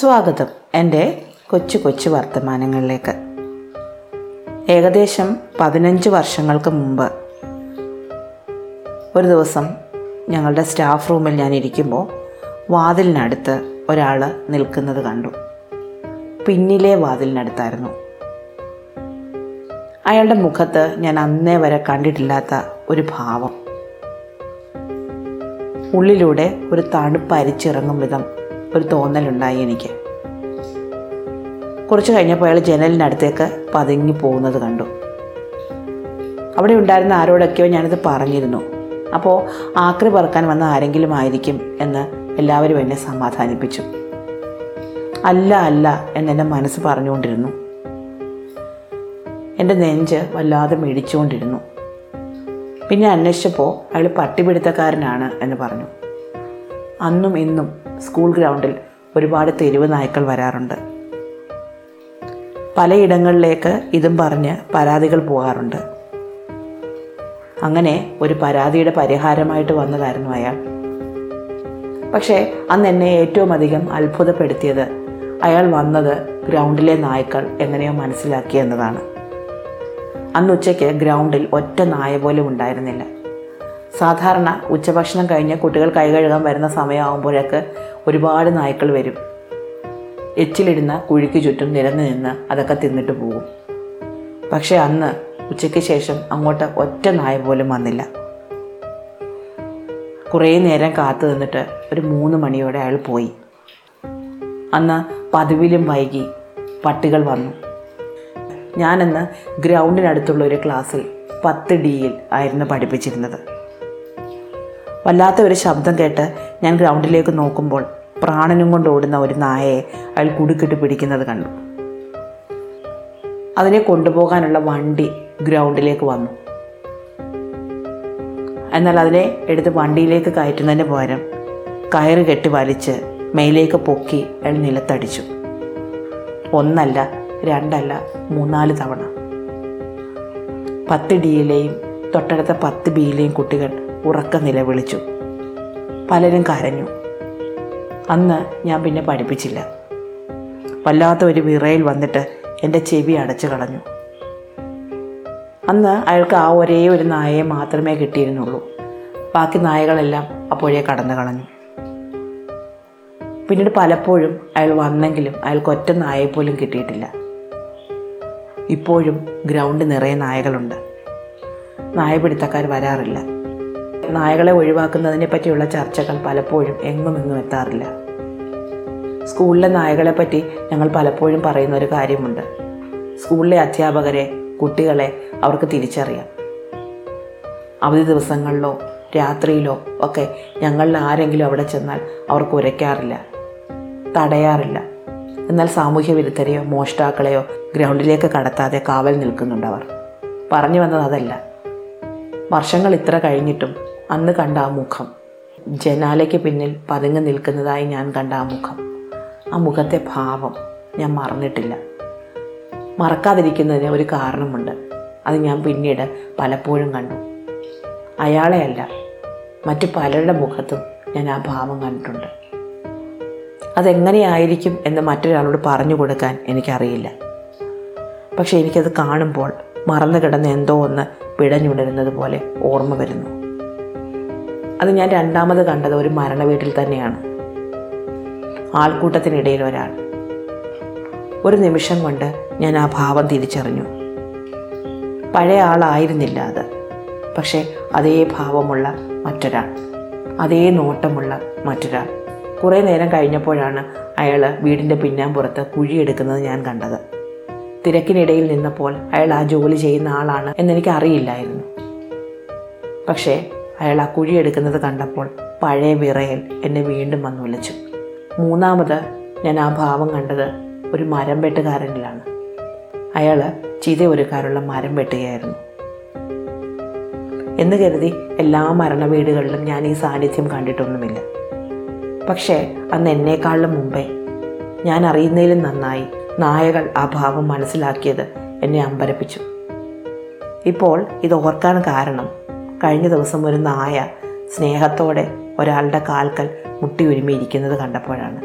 സ്വാഗതം എന്റെ കൊച്ചു കൊച്ചു വർത്തമാനങ്ങളിലേക്ക്. ഏകദേശം പതിനഞ്ച് വർഷങ്ങൾക്ക് മുമ്പ് ഒരു ദിവസം ഞങ്ങളുടെ സ്റ്റാഫ് റൂമിൽ ഞാൻ ഇരിക്കുമ്പോൾ വാതിലിനടുത്ത് ഒരാൾ നിൽക്കുന്നത് കണ്ടു. പിന്നിലെ വാതിലിനടുത്തായിരുന്നു. അയാളുടെ മുഖത്ത് ഞാൻ അന്നേ വരെ കണ്ടിട്ടില്ലാത്ത ഒരു ഭാവം. ഉള്ളിലൂടെ ഒരു തണുപ്പ് അരിച്ചിറങ്ങും വിധം ഒരു തോന്നലുണ്ടായി എനിക്ക്. കുറച്ച് കഴിഞ്ഞപ്പോൾ അയാൾ ജനലിനടുത്തേക്ക് പതുങ്ങി പോകുന്നത് കണ്ടു. അവിടെ ഉണ്ടായിരുന്ന ആരോടൊക്കെയോ ഞാനിത് പറഞ്ഞിരുന്നു. അപ്പോൾ ആക്രി പറക്കാൻ വന്ന ആരെങ്കിലും ആയിരിക്കും എന്ന് എല്ലാവരും എന്നെ സമാധാനിപ്പിച്ചു. അല്ല അല്ല എന്നെന്റെ മനസ്സ് പറഞ്ഞുകൊണ്ടിരുന്നു. എന്റെ നെഞ്ച് വല്ലാതെ മിടിച്ചുകൊണ്ടിരുന്നു. പിന്നെ അന്വേഷിച്ചപ്പോൾ അയാൾ പട്ടിപിടുത്തക്കാരനാണ് എന്ന് പറഞ്ഞു. അന്നും ഇന്നും സ്കൂൾ ഗ്രൗണ്ടിൽ ഒരുപാട് തെരുവ് നായ്ക്കൾ വരാറുണ്ട്. പലയിടങ്ങളിലേക്ക് ഇതും പറഞ്ഞ് പരാതികൾ പോകാറുണ്ട്. അങ്ങനെ ഒരു പരാതിയുടെ പരിഹാരമായിട്ട് വന്നതായിരുന്നു അയാൾ. പക്ഷേ അന്ന് എന്നെ ഏറ്റവും അധികം അത്ഭുതപ്പെടുത്തിയത് അയാൾ വന്നത് ഗ്രൗണ്ടിലെ നായ്ക്കൾ എങ്ങനെയോ മനസ്സിലാക്കി എന്നതാണ്. അന്ന് ഉച്ചയ്ക്ക് ഗ്രൗണ്ടിൽ ഒറ്റ നായ പോലും ഉണ്ടായിരുന്നില്ല. സാധാരണ ഉച്ചഭക്ഷണം കഴിഞ്ഞ് കുട്ടികൾ കൈ കഴുകാൻ വരുന്ന സമയമാകുമ്പോഴേക്ക് ഒരുപാട് നായ്ക്കൾ വരും. എച്ചിലിടുന്ന കുഴിക്ക് ചുറ്റും നിരന്ന് നിന്ന് അതൊക്കെ തിന്നിട്ട് പോകും. പക്ഷേ അന്ന് ഉച്ചയ്ക്ക് ശേഷം അങ്ങോട്ട് ഒറ്റ നായ പോലും വന്നില്ല. കുറേ നേരം കാത്തു നിന്നിട്ട് ഒരു മൂന്ന് മണിയോടെ അയാൾ പോയി. അന്ന് പതിവിലും വൈകി പട്ടികൾ വന്നു. ഞാനന്ന് ഗ്രൗണ്ടിനടുത്തുള്ള ഒരു ക്ലാസ്സിൽ പത്ത് ഡിയിൽ ആയിരുന്നു പഠിപ്പിച്ചിരുന്നത്. വല്ലാത്ത ഒരു ശബ്ദം കേട്ട് ഞാൻ ഗ്രൗണ്ടിലേക്ക് നോക്കുമ്പോൾ പ്രാണനും കൊണ്ട് ഓടുന്ന ഒരു നായയെ അയാൾ കുടുക്കിട്ട് പിടിക്കുന്നത് കണ്ടു. അതിനെ കൊണ്ടുപോകാനുള്ള വണ്ടി ഗ്രൗണ്ടിലേക്ക് വന്നു. എന്നാൽ അതിനെ എടുത്ത് വണ്ടിയിലേക്ക് കയറ്റുന്നതിന് പകരം കയറ് കെട്ടി വലിച്ച് മേലേക്ക് പൊക്കി അയാൾ നിലത്തടിച്ചു. ഒന്നല്ല രണ്ടല്ല മൂന്നാൽ തവണ. പത്ത് ഡിയിലെയും തൊട്ടടുത്ത പത്ത് ബിയിലെയും കുട്ടികൾ ഉറക്ക നിലവിളിച്ചു. പലരും കരഞ്ഞു. അന്ന് ഞാൻ പിന്നെ പഠിപ്പിച്ചില്ല. വല്ലാത്ത ഒരു വിറയിൽ വന്നിട്ട് എന്റെ ചെവി അടച്ചു കളഞ്ഞു. അന്ന് അയാൾക്ക് ആ ഒരേ ഒരു നായയെ മാത്രമേ കിട്ടിയിരുന്നുള്ളൂ. ബാക്കി നായകളെല്ലാം അപ്പോഴേ കടന്നു കളഞ്ഞു. പിന്നീട് പലപ്പോഴും അയാൾ വന്നെങ്കിലും അയാൾക്ക് ഒറ്റ നായയെ പോലും കിട്ടിയിട്ടില്ല. ഇപ്പോഴും ഗ്രൗണ്ട് നിറയെ നായകളുണ്ട്. നായപിടുത്തക്കാർ വരാറില്ല. നായകളെ ഒഴിവാക്കുന്നതിനെ പറ്റിയുള്ള ചർച്ചകൾ പലപ്പോഴും എങ്ങും എത്താറില്ല. സ്കൂളിലെ നായകളെ പറ്റി ഞങ്ങൾ പലപ്പോഴും പറയുന്ന ഒരു കാര്യമുണ്ട്. സ്കൂളിലെ അധ്യാപകരെ കുട്ടികളെ അവർക്ക് തിരിച്ചറിയാം. അവധി ദിവസങ്ങളിലോ രാത്രിയിലോ ഒക്കെ ഞങ്ങളിൽ ആരെങ്കിലും അവിടെ ചെന്നാൽ അവർക്ക് ഉരയ്ക്കാറില്ല തടയാറില്ല. എന്നാൽ സാമൂഹ്യ വിരുദ്ധരെയോ മോഷ്ടാക്കളെയോ ഗ്രൗണ്ടിലേക്ക് കടത്താതെ കാവൽ നിൽക്കുന്നുണ്ട് അവർ. പറഞ്ഞു വന്നത് അതല്ല. വർഷങ്ങൾ ഇത്ര കഴിഞ്ഞിട്ടും അന്ന് കണ്ട ആ മുഖം. ജനാലയ്ക്ക് പിന്നിൽ പതുങ്ങി നിൽക്കുന്നതായി ഞാൻ കണ്ട ആ മുഖം. ആ മുഖത്തെ ഭാവം ഞാൻ മറന്നിട്ടില്ല. മറക്കാതിരിക്കുന്നതിന് ഒരു കാരണമുണ്ട്. അത് ഞാൻ പിന്നീട് പലപ്പോഴും കണ്ടു. അയാളെയല്ല മറ്റു പലരുടെ മുഖത്തും ഞാൻ ആ ഭാവം കണ്ടിട്ടുണ്ട്. അതെങ്ങനെയായിരിക്കും എന്ന് മറ്റൊരാളോട് പറഞ്ഞു കൊടുക്കാൻ എനിക്കറിയില്ല. പക്ഷേ എനിക്കത് കാണുമ്പോൾ മറന്നു കിടന്ന എന്തോ ഒന്ന് പിടഞ്ഞുണരുന്നത് പോലെ ഓർമ്മ വരുന്നു. അത് ഞാൻ രണ്ടാമത് കണ്ടത് ഒരു മരണ വീട്ടിൽ തന്നെയാണ്. ആൾക്കൂട്ടത്തിനിടയിൽ ഒരാൾ. ഒരു നിമിഷം കൊണ്ട് ഞാൻ ആ ഭാവം തിരിച്ചറിഞ്ഞു. പഴയ ആളായിരുന്നില്ല അത്. പക്ഷേ അതേ ഭാവമുള്ള മറ്റൊരാൾ. അതേ നോട്ടമുള്ള മറ്റൊരാൾ. കുറേ നേരം കഴിഞ്ഞപ്പോഴാണ് അയാൾ വീടിന്റെ പിന്നാമ്പുറത്ത് കുഴിയെടുക്കുന്നത് ഞാൻ കണ്ടത്. തിരക്കിനിടയിൽ നിന്നപ്പോൾ അയാൾ ആ ജോലി ചെയ്യുന്ന ആളാണ് എന്നെനിക്ക് അറിയില്ലായിരുന്നു പക്ഷേ അയാൾ ആ കുഴിയെടുക്കുന്നത് കണ്ടപ്പോൾ പഴയ വിറയൽ എന്നെ വീണ്ടും വന്നു വിളിച്ചു. മൂന്നാമത് ഞാൻ ആ ഭാവം കണ്ടത് ഒരു മരം വെട്ടുകാരനിലാണ്. അയാൾ ചിത ഒരുക്കാനുള്ള മരം വെട്ടുകയായിരുന്നു. എന്ന് കരുതി എല്ലാ മരണ വീടുകളിലും ഞാൻ ഈ സാന്നിധ്യം കണ്ടിട്ടൊന്നുമില്ല. പക്ഷേ അന്ന് എന്നേക്കാളിലും മുമ്പേ ഞാൻ അറിയുന്നതിലും നന്നായി നായകൾ ആ ഭാവം മനസ്സിലാക്കിയത് എന്നെ അമ്പരപ്പിച്ചു. ഇപ്പോൾ ഇത് ഓർക്കാൻ കാരണം കഴിഞ്ഞ ദിവസം ഒരു നായ സ്നേഹത്തോടെ ഒരാളുടെ കാൽക്കൽ മുട്ടി ഒരുമിയിരിക്കുന്നത് കണ്ടപ്പോഴാണ്.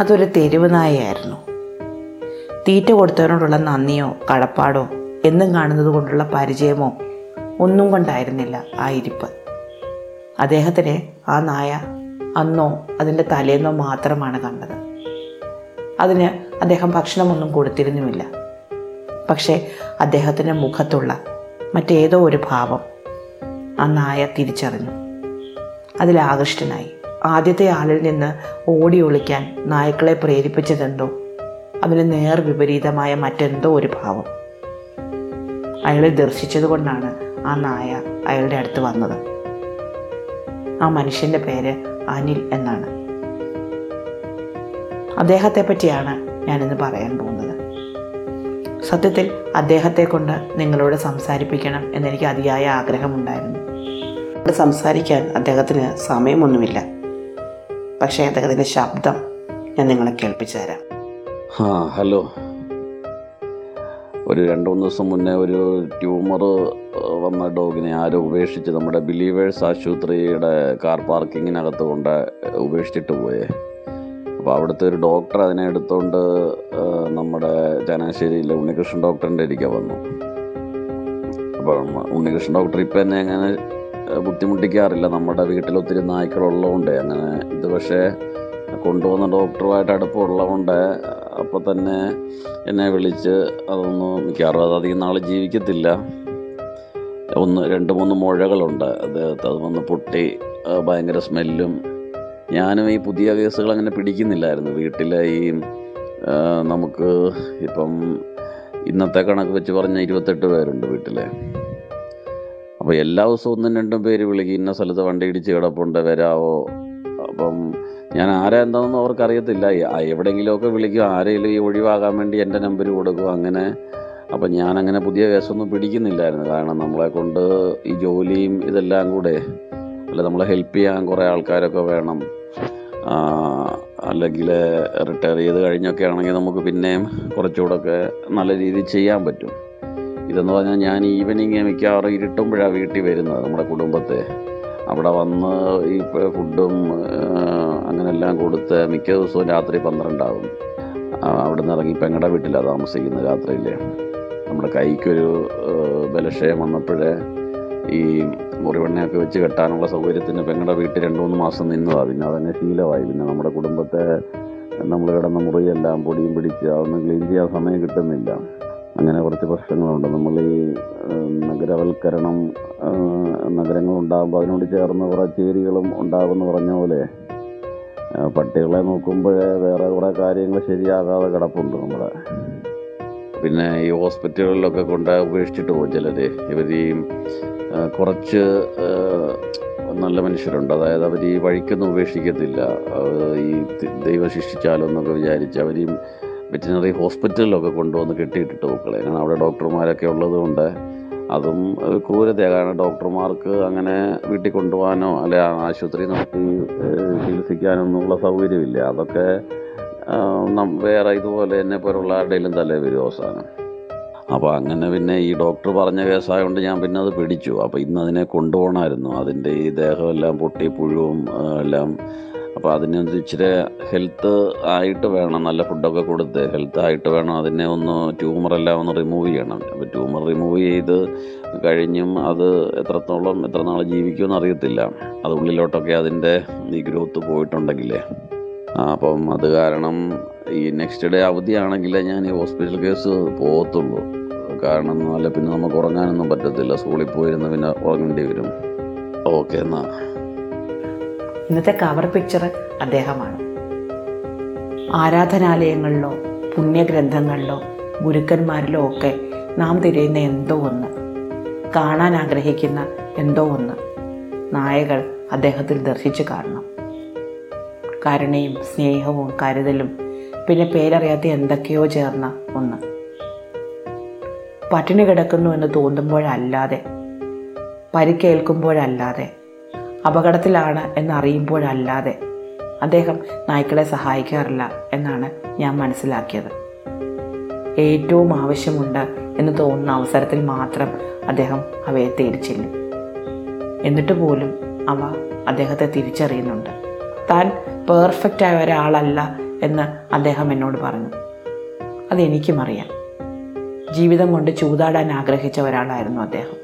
അതൊരു തെരുവ് നായയായിരുന്നു. തീറ്റ കൊടുത്തവരോടുള്ള നന്ദിയോ കടപ്പാടോ എന്നും കാണുന്നത് കൊണ്ടുള്ള പരിചയമോ ഒന്നും കൊണ്ടായിരുന്നില്ല ആ ഇരിപ്പ്. അദ്ദേഹത്തിന് ആ നായ അന്നോ അതിന്റെ തലേന്നോ മാത്രമാണ് കണ്ടത്. അതിന് അദ്ദേഹം ഭക്ഷണമൊന്നും കൊടുത്തിരുന്നുമില്ല. പക്ഷേ അദ്ദേഹത്തിന്റെ മുഖത്തുള്ള മറ്റേതോ ഒരു ഭാവം ആ നായ തിരിച്ചറിഞ്ഞു. അതിലാകൃഷ്ടനായി. ആദ്യത്തെ ആളിൽ നിന്ന് ഓടി ഒളിക്കാൻ നായ്ക്കളെ പ്രേരിപ്പിച്ചതെന്തോ അതിന് നേർ വിപരീതമായ മറ്റെന്തോ ഒരു ഭാവം. അയാളെ ദർശിച്ചതുകൊണ്ടാണ് ആ നായ അയാളുടെ അടുത്ത് വന്നത്. ആ മനുഷ്യന്റെ പേര് അനിൽ എന്നാണ്. അദ്ദേഹത്തെ പറ്റിയാണ് ഞാനിന്ന് പറയാൻ പോകുന്നത്. സത്യത്തിൽ അദ്ദേഹത്തെ കൊണ്ട് നിങ്ങളോട് സംസാരിപ്പിക്കണം എന്നെനിക്ക് അതിയായ ആഗ്രഹമുണ്ടായിരുന്നു. സംസാരിക്കാൻ അദ്ദേഹത്തിന് സമയമൊന്നുമില്ല. പക്ഷേ അദ്ദേഹത്തിന്റെ ശബ്ദം ഞാൻ നിങ്ങളെ കേൾപ്പിച്ചു തരാം. ആ ഹലോ. ഒരു രണ്ട് മൂന്ന് ദിവസം മുന്നേ ഒരു ട്യൂമർ വന്ന ഡോഗിനെ ആരും ഉപേക്ഷിച്ച് നമ്മുടെ ബിലീവേഴ്സ് ആശുപത്രിയുടെ കാർ പാർക്കിങ്ങിനകത്ത് കൊണ്ട് ഉപേക്ഷിച്ചിട്ട് പോയേ. അപ്പോൾ അവിടുത്തെ ഒരു ഡോക്ടർ അതിനെ എടുത്തുകൊണ്ട് നമ്മുടെ ചങ്ങനാശ്ശേരിയിലെ ഉണ്ണികൃഷ്ണൻ ഡോക്ടറിന്റെ ഇരിക്കാൻ വന്നു. അപ്പം ഉണ്ണികൃഷ്ണൻ ഡോക്ടർ ഇപ്പം എന്നെ അങ്ങനെ ആ, ബുദ്ധിമുട്ടിക്കാറില്ല. നമ്മുടെ വീട്ടിൽ ഒത്തിരി നായ്ക്കളുള്ളതുകൊണ്ട് അങ്ങനെ ഇത് പക്ഷേ കൊണ്ടുപോകുന്ന ഡോക്ടറുമായിട്ട് അടുപ്പമുള്ളതുകൊണ്ട് അപ്പോൾ തന്നെ എന്നെ വിളിച്ച് അതൊന്ന് മിക്കവാറും അത് അധികം നാൾ ജീവിക്കത്തില്ല. ഒന്ന് രണ്ട് മൂന്ന് മുഴകളുണ്ട് അദ്ദേഹത്തെ. അത് വന്ന് പൊട്ടി ഭയങ്കര സ്മെല്ലും. ഞാനും ഈ പുതിയ കേസുകൾ അങ്ങനെ പിടിക്കുന്നില്ലായിരുന്നു. വീട്ടിലെ ഈ നമുക്ക് ഇപ്പം ഇന്നത്തെ കണക്ക് വെച്ച് പറഞ്ഞ ഇരുപത്തെട്ട് പേരുണ്ട് വീട്ടിലെ. അപ്പോൾ എല്ലാ ദിവസവും ഒന്നും രണ്ടും പേര് വിളിക്കും ഇന്ന സ്ഥലത്ത് വണ്ടി ഇടിച്ച് കിടപ്പുണ്ട് വരാവോ? അപ്പം ഞാൻ ആരാ എന്താണെന്ന് അവർക്കറിയത്തില്ല. എവിടെയെങ്കിലുമൊക്കെ വിളിക്കും ആരെങ്കിലും ഈ ഒഴിവാകാൻ വേണ്ടി എന്റെ നമ്പർ കൊടുക്കും അങ്ങനെ. അപ്പം ഞാൻ അങ്ങനെ പുതിയ കേസൊന്നും പിടിക്കുന്നില്ലായിരുന്നു. കാരണം നമ്മളെ കൊണ്ട് ഈ ജോലിയും ഇതെല്ലാം കൂടെ അല്ല നമ്മളെ ഹെൽപ്പ് ചെയ്യാൻ കുറേ ആൾക്കാരൊക്കെ വേണം. അല്ലെങ്കിൽ റിട്ടയർ ചെയ്ത് കഴിഞ്ഞൊക്കെ ആണെങ്കിൽ നമുക്ക് പിന്നെയും കുറച്ചുകൂടെയൊക്കെ നല്ല രീതിയിൽ ചെയ്യാൻ പറ്റും. ഇതെന്ന് പറഞ്ഞാൽ ഞാൻ ഈവനിങ് മിക്കവാറും ഇരുട്ടുമ്പോഴാണ് വീട്ടിൽ വരുന്നത് നമ്മുടെ കുടുംബത്തെ. അവിടെ വന്ന് ഈ ഫുഡും അങ്ങനെല്ലാം കൊടുത്ത് മിക്ക ദിവസവും രാത്രി പന്ത്രണ്ടാവും. അവിടെ നിന്ന് ഇറങ്ങി പെങ്ങടെ വീട്ടിലാണ് താമസിക്കുന്നത് രാത്രിയിൽ നമ്മുടെ കൈക്കൊരു ബലക്ഷയം വന്നപ്പോഴേ ഈ മുറിവെണ്ണയൊക്കെ വെച്ച് കെട്ടാനുള്ള സൗകര്യത്തിന് പെങ്ങളുടെ വീട്ടിൽ രണ്ട് മൂന്ന് മാസം നിന്നതാണ് പിന്നെ അതങ്ങ് ശീലമായി. പിന്നെ നമ്മുടെ കുടുംബത്തെ നമ്മൾ കിടന്ന മുറിയെല്ലാം പൊടിയും പിടിച്ച് അതൊന്നും ക്ലീൻ ചെയ്യാൻ സമയം കിട്ടുന്നില്ല. അങ്ങനെ കുറച്ച് പ്രശ്നങ്ങളുണ്ട്. നമ്മൾ ഈ നഗരവൽക്കരണം നഗരങ്ങൾ നഗരങ്ങളുണ്ടാകുമ്പോൾ അതിനോട് ചേർന്ന് കുറേ ചേരികളും ഉണ്ടാകുമെന്ന് പറഞ്ഞ പോലെ പട്ടികളെ നോക്കുമ്പോഴേ വേറെ കുറേ കാര്യങ്ങൾ ശരിയാകാതെ കിടപ്പുണ്ട് നമ്മുടെ. പിന്നെ ഈ ഹോസ്പിറ്റലുകളിലൊക്കെ കൊണ്ട് ഉപേക്ഷിച്ചിട്ട് പോകും ചിലർ ഇവർ ഈ കുറച്ച് നല്ല മനുഷ്യരുണ്ട്. അതായത് അവർ ഈ വഴിക്കൊന്നും ഉപേക്ഷിക്കത്തില്ല. ഈ ദൈവം ശിക്ഷിച്ചാലോ എന്നൊക്കെ വിചാരിച്ച് അവർ ഈ വെറ്റിനറി ഹോസ്പിറ്റലിലൊക്കെ കൊണ്ടുവന്ന് കെട്ടിയിട്ടിട്ട് പൂക്കളെ കാരണം അവിടെ ഡോക്ടർമാരൊക്കെ ഉള്ളതുകൊണ്ട് അതും ക്രൂരതയാണ് കാരണം ഡോക്ടർമാർക്ക് അങ്ങനെ വീട്ടിൽ കൊണ്ടുപോകാനോ അല്ലെ ആശുപത്രി നടത്തി ചികിത്സിക്കാനോ ചികിത്സിക്കാനൊന്നുമുള്ള സൗകര്യമില്ല. അതൊക്കെ വേറെ ഇതുപോലെ എന്നെ പോലുള്ള ആരുടെയും തലേ വരും അവസാനം. അപ്പോൾ അങ്ങനെ പിന്നെ ഈ ഡോക്ടർ പറഞ്ഞ കേസായതുകൊണ്ട് ഞാൻ പിന്നെ അത് പിടിച്ചു. അപ്പോൾ ഇന്ന് അതിനെ കൊണ്ടുപോകണമായിരുന്നു. അതിന്റെ ഈ ദേഹമെല്ലാം പൊട്ടി പുഴുവും എല്ലാം അപ്പോൾ അതിന് ഇച്ചിരി ഹെൽത്ത് ആയിട്ട് വേണം നല്ല ഫുഡൊക്കെ കൊടുത്ത് ഹെൽത്ത് ആയിട്ട് വേണം. അതിനെ ഒന്ന് ട്യൂമറെല്ലാം ഒന്ന് റിമൂവ് ചെയ്യണം. അപ്പോൾ ട്യൂമർ റിമൂവ് ചെയ്ത് കഴിഞ്ഞും അത് എത്രത്തോളം എത്ര നാൾ ജീവിക്കുമെന്ന് അറിയത്തില്ല. അത് ഉള്ളിലോട്ടൊക്കെ അതിന്റെ ഈ ഗ്രോത്ത് പോയിട്ടുണ്ടെങ്കിലേ. അപ്പം അത് കാരണം ഈ നെക്സ്റ്റ് ഡേ അവധിയാണെങ്കിലേ ഞാൻ ഈ ഹോസ്പിറ്റൽ കേസ് പോകത്തുള്ളൂ. കാരണം എന്നാൽ പിന്നെ നമുക്ക് ഉറങ്ങാനൊന്നും പറ്റത്തില്ല. സ്കൂളിൽ പോയിരുന്ന പിന്നെ ഉറങ്ങേണ്ടി വരും. ഓക്കെ എന്നാ. ഇന്നത്തെ കവർ പിക്ചർ അദ്ദേഹമാണ്. ആരാധനാലയങ്ങളിലോ പുണ്യഗ്രന്ഥങ്ങളിലോ ഗുരുക്കന്മാരിലോ ഒക്കെ നാം തിരയുന്ന എന്തോ ഒന്ന് കാണാൻ ആഗ്രഹിക്കുന്ന എന്തോ ഒന്ന് നായകൾ അദ്ദേഹത്തിൽ ദർശിച്ചു കാണണം. കരുണയും സ്നേഹവും കരുതലും പിന്നെ പേരറിയാത്ത എന്തൊക്കെയോ ചേർന്ന ഒന്ന്. പട്ടിണി കിടക്കുന്നു എന്ന് തോന്നുമ്പോഴല്ലാതെ പരിക്കേൽക്കുമ്പോഴല്ലാതെ അപകടത്തിലാണ് എന്നറിയുമ്പോഴല്ലാതെ അദ്ദേഹം നായ്ക്കളെ സഹായിക്കാറില്ല എന്നാണ് ഞാൻ മനസ്സിലാക്കിയത്. ഏറ്റവും ആവശ്യമുണ്ട് എന്ന് തോന്നുന്ന അവസരത്തിൽ മാത്രം അദ്ദേഹം അവയെ തേടി എന്നിട്ട് പോലും അവ അദ്ദേഹത്തെ തിരിച്ചറിയുന്നുണ്ട്. താൻ പെർഫെക്റ്റ് ആയ ഒരാളല്ല എന്ന് അദ്ദേഹം എന്നോട് പറഞ്ഞു. അതെനിക്കും അറിയാം. ജീവിതം കൊണ്ട് ചൂതാടാൻ ആഗ്രഹിച്ച ഒരാളായിരുന്നു അദ്ദേഹം.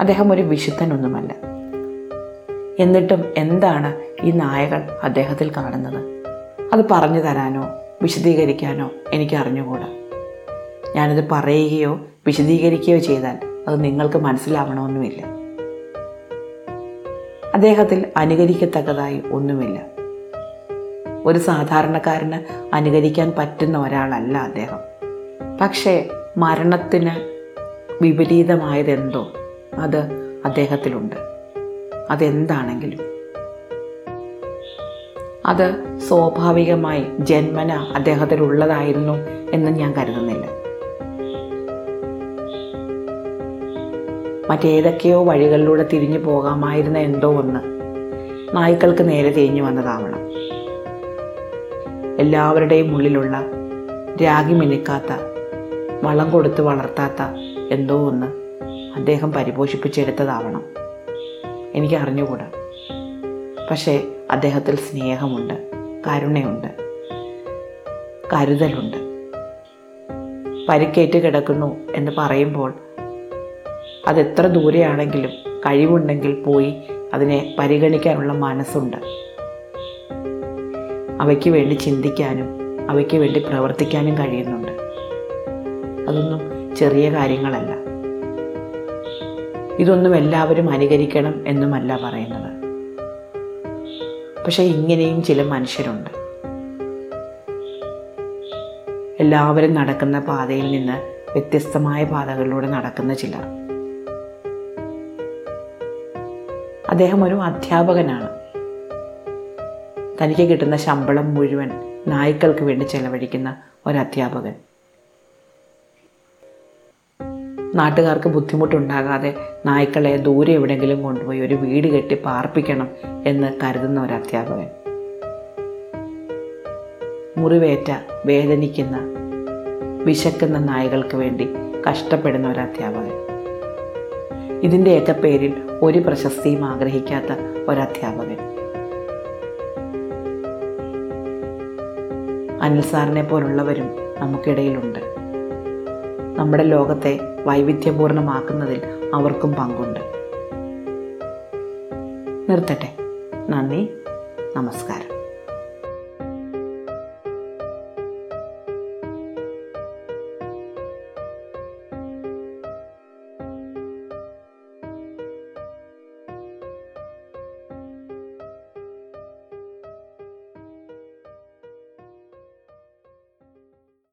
അദ്ദേഹം ഒരു വിശുദ്ധനൊന്നുമല്ല. എന്നിട്ടും എന്താണ് ഈ നായകൾ അദ്ദേഹത്തിൽ കാണുന്നത്? അത് പറഞ്ഞു തരാനോ വിശദീകരിക്കാനോ എനിക്ക് അറിഞ്ഞുകൂടാ. ഞാനിത് പറയുകയോ വിശദീകരിക്കുകയോ ചെയ്താൽ അത് നിങ്ങൾക്ക് മനസ്സിലാവണമെന്നുമില്ല. അദ്ദേഹത്തിൽ അനുകരിക്കത്തക്കതായി ഒന്നുമില്ല. ഒരു സാധാരണക്കാരന് അനുകരിക്കാൻ പറ്റുന്ന ഒരാളല്ല അദ്ദേഹം. പക്ഷേ മരണത്തിന് വിപരീതമായതെന്തോ? അത് അദ്ദേഹത്തിലുണ്ട്. അതെന്താണെങ്കിലും. അത് സ്വാഭാവികമായി ജന്മന അദ്ദേഹത്തിലുള്ളതായിരുന്നു എന്ന് ഞാൻ കരുതുന്നില്ല. മറ്റേതൊക്കെയോ വഴികളിലൂടെ തിരിഞ്ഞു പോകാമായിരുന്ന എന്തോ ഒന്ന് നായ്ക്കൾക്ക് നേരെ തിരിഞ്ഞു വന്നതാവണം. എല്ലാവരുടെയും ഉള്ളിലുള്ള രാഗി മിനുക്കാത്ത വളം കൊടുത്ത് വളർത്താത്ത എന്തോ ഒന്ന് അദ്ദേഹം പരിപോഷിപ്പിച്ചെടുത്തതാവണം. എനിക്ക് അറിഞ്ഞുകൂടാ പക്ഷേ അദ്ദേഹത്തിൽ സ്നേഹമുണ്ട് കരുണയുണ്ട് കരുതലുണ്ട്. പരിക്കേറ്റ് കിടക്കുന്നു എന്ന് പറയുമ്പോൾ അതെത്ര ദൂരെയാണെങ്കിലും കഴിവുണ്ടെങ്കിൽ പോയി അതിനെ പരിഗണിക്കാനുള്ള മനസ്സുണ്ട്. അവയ്ക്ക് വേണ്ടി ചിന്തിക്കാനും അവയ്ക്ക് വേണ്ടി പ്രവർത്തിക്കാനും കഴിയുന്നുണ്ട്. അതൊന്നും ചെറിയ കാര്യങ്ങളല്ല. ഇതൊന്നും എല്ലാവരും അനുകരിക്കണം എന്നുമല്ല പറയുന്നത്. പക്ഷെ ഇങ്ങനെയും ചില മനുഷ്യരുണ്ട്. എല്ലാവരും നടക്കുന്ന പാതയിൽ നിന്ന് വ്യത്യസ്തമായ പാതകളിലൂടെ നടക്കുന്ന ചിലർ. അദ്ദേഹം ഒരു അധ്യാപകനാണ്. തനിക്ക് കിട്ടുന്ന ശമ്പളം മുഴുവൻ നായ്ക്കൾക്ക് വേണ്ടി ചെലവഴിക്കുന്ന ഒരു അധ്യാപകൻ. നാട്ടുകാർക്ക് ബുദ്ധിമുട്ടുണ്ടാകാതെ നായ്ക്കളെ ദൂരെ എവിടെയെങ്കിലും കൊണ്ടുപോയി ഒരു വീട് കെട്ടി പാർപ്പിക്കണം എന്ന് കരുതുന്ന ഒരു അധ്യാപകൻ. മുറിവേറ്റ വേദനിക്കുന്ന വിശക്കുന്ന നായകൾക്ക് വേണ്ടി കഷ്ടപ്പെടുന്ന ഒരു അധ്യാപകൻ. ഇതിന്റെയൊക്കെ പേരിൽ ഒരു പ്രശസ്തിയും ആഗ്രഹിക്കാത്ത ഒരധ്യാപകൻ അനിൽ സാറിനെ പോലുള്ളവരും നമുക്കിടയിലുണ്ട്. നമ്മുടെ ലോകത്തെ വൈവിധ്യപൂർണമാക്കുന്നതിൽ അവർക്കും പങ്കുണ്ട്. നിർത്തട്ടെ. നന്ദി. നമസ്കാരം.